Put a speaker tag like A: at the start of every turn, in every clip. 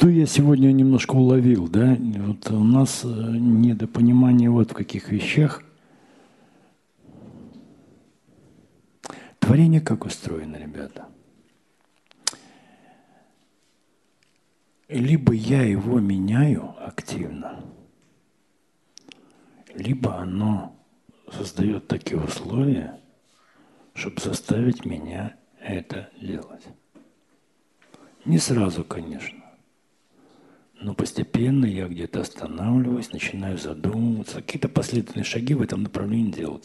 A: Что я сегодня немножко уловил, да? Вот у нас э, недопонимание вот в каких вещах. Творение как устроено, ребята? Либо я его меняю активно, либо оно создает такие условия, чтобы заставить меня это делать. Не сразу, конечно. Но постепенно я где-то останавливаюсь, начинаю задумываться, какие-то последовательные шаги в этом направлении делать.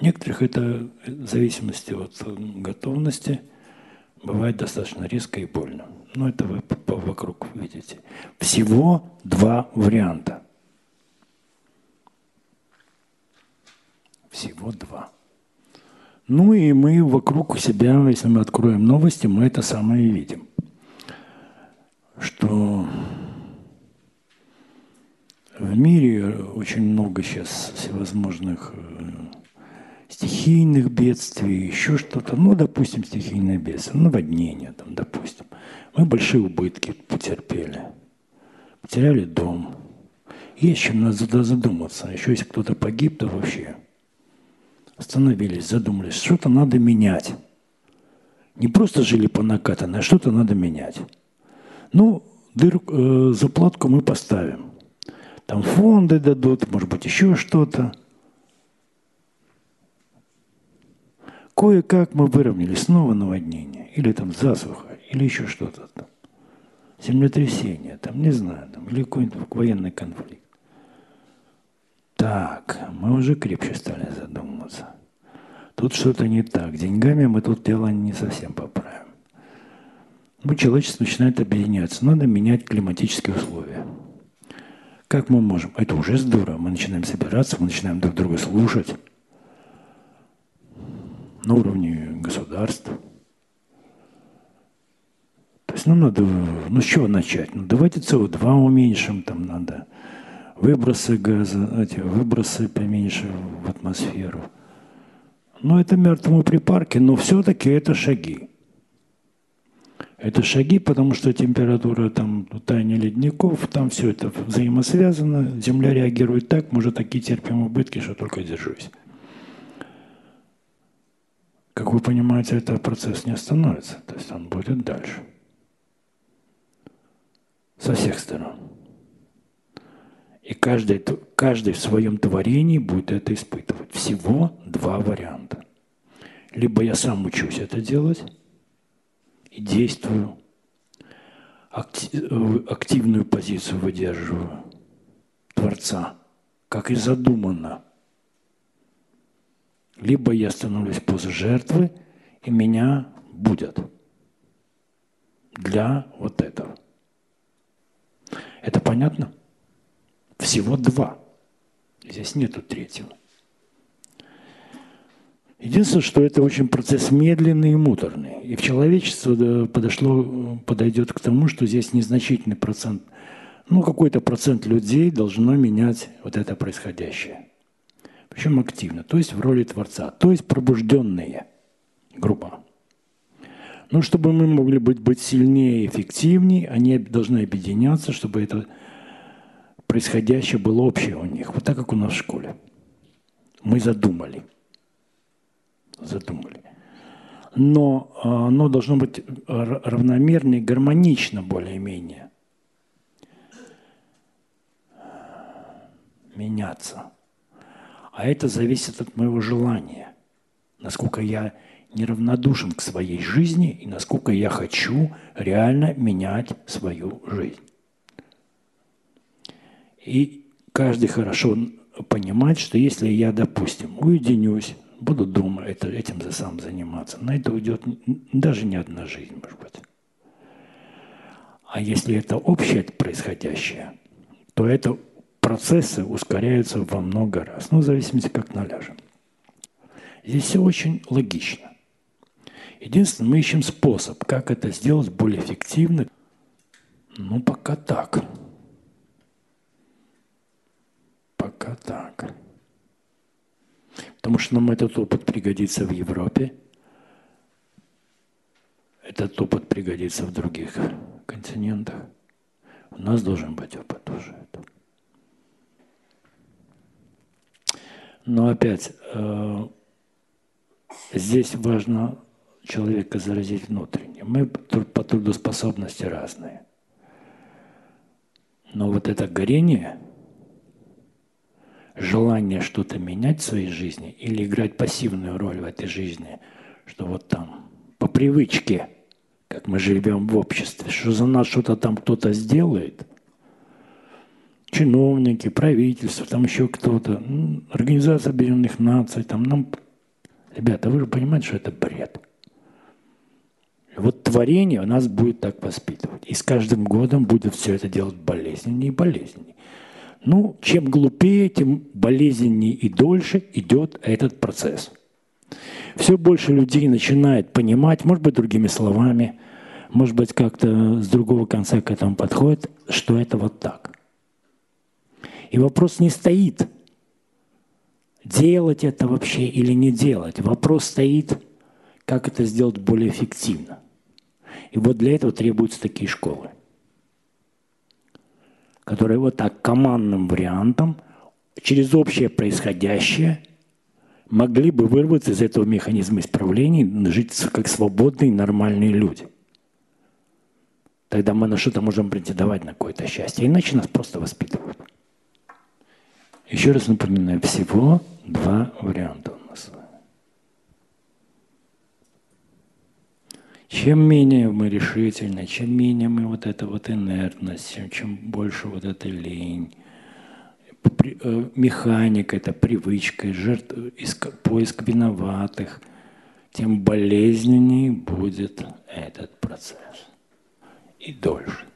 A: Некоторых это в зависимости от готовности бывает достаточно резко и больно. Но это вы вокруг видите. Всего два варианта. Всего два. Ну и мы вокруг себя, если мы откроем новости, мы это самое видим. Что в мире очень много сейчас всевозможных э, стихийных бедствий, еще что-то. Ну, допустим, стихийное бедствие, наводнение, там, допустим. Мы большие убытки потерпели. Потеряли дом. Есть чем надо задуматься. Еще если кто-то погиб, то вообще – остановились, задумались, что-то надо менять. Не просто жили по накатанной, а что-то надо менять. Ну, дыр, э, заплатку мы поставим. Там фонды дадут, может быть, еще что-то. Кое-как мы выровняли снова наводнение, или там засуха, или еще что-то там. Землетрясение, там, не знаю, там, или какой-нибудь военный конфликт. Так, мы уже крепче стали задумываться. Тут что-то не так. Деньгами мы тут дело не совсем поправим. Ну, человечество начинает объединяться. Надо менять климатические условия. Как мы можем? Это уже здорово. Мы начинаем собираться, мы начинаем друг друга слушать на уровне государства. То есть нам надо, ну с чего начать? Ну давайте СО2 уменьшим, там надо выбросы газа, эти выбросы поменьше в атмосферу. Но это мертвому припарке, но все-таки это шаги. Это шаги, потому что температура там таяния ледников, там все это взаимосвязано. Земля реагирует так, может такие терпим убытки, что только держусь. Как вы понимаете, этот процесс не остановится, то есть он будет дальше. Со всех сторон. И каждый, каждый в своем творении будет это испытывать. Всего два варианта. Либо я сам учусь это делать действую, активную позицию выдерживаю Творца, как и задумано. Либо я становлюсь поза жертвы, и меня будет для вот этого. Это понятно? Всего два. Здесь нету третьего. Единственное, что это очень процесс медленный и муторный. И в человечество подошло, подойдет к тому, что здесь незначительный процент, ну какой-то процент людей должно менять вот это происходящее. Причем активно, то есть в роли Творца, то есть пробужденные, грубо. Но чтобы мы могли быть, быть сильнее и эффективнее, они должны объединяться, чтобы это происходящее было общее у них, вот так, как у нас в школе. Мы задумали. Задумали. Но а, оно должно быть равномерно и гармонично более-менее. Меняться. А это зависит от моего желания. Насколько я неравнодушен к своей жизни и насколько я хочу реально менять свою жизнь. И каждый хорошо понимает, что если я, допустим, уединюсь, буду дома это, этим за сам заниматься, на это уйдет даже не одна жизнь, может быть. А если это общее происходящее, то это процессы ускоряются во много раз, ну, в зависимости, как наляжем. Здесь все очень логично. Единственное, мы ищем способ, как это сделать более эффективно. Ну, пока так. Пока так. Потому что нам этот опыт пригодится в Европе, этот опыт пригодится в других континентах. нас должен быть опыт тоже. Но опять, э, здесь важно человека заразить внутренне. Мы по трудоспособности разные. Но вот это горение, желание что-то менять в своей жизни или играть пассивную роль в этой жизни, что вот там по привычке, как мы живем в обществе, что за нас что-то там кто-то сделает, чиновники, правительство, там еще кто-то, Организация Объединенных Наций, там нам... Ребята, вы же понимаете, что это бред. Вот творение нас будет так воспитывать. И с каждым годом будет все это делать болезненнее и болезненнее. Ну, чем глупее, тем болезненнее и дольше идет этот процесс. Все больше людей начинает понимать, может быть, другими словами, может быть, как-то с другого конца к этому подходит, что это вот так. И вопрос не стоит, делать это вообще или не делать. Вопрос стоит, как это сделать более эффективно. И вот для этого требуются такие школы, которые вот так командным вариантом через общее происходящее могли бы вырваться из этого механизма исправления и жить как свободные нормальные люди. Тогда мы на что-то можем претендовать на какое-то счастье. Иначе нас просто воспитывают. Еще раз напоминаю, всего два варианта у нас. Чем менее мы решительны, чем менее мы вот эта вот инертность, чем, больше вот эта лень, э, механика, это привычка, жертв, поиск виноватых, тем болезненнее будет этот процесс. И дольше.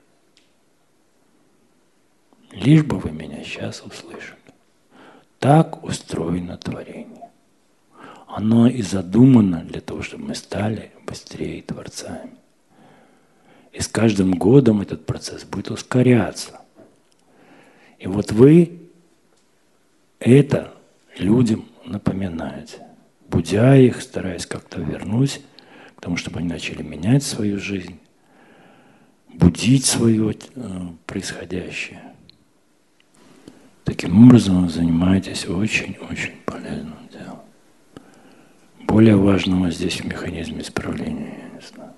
A: Лишь бы вы меня сейчас услышали. Так устроено творение. Оно и задумано для того, чтобы мы стали быстрее творцами. И с каждым годом этот процесс будет ускоряться. И вот вы это людям напоминаете, будя их, стараясь как-то вернуть к тому, чтобы они начали менять свою жизнь, будить свое э, происходящее. Таким образом вы занимаетесь очень-очень полезным делом более важного здесь в механизме исправления, я не знаю.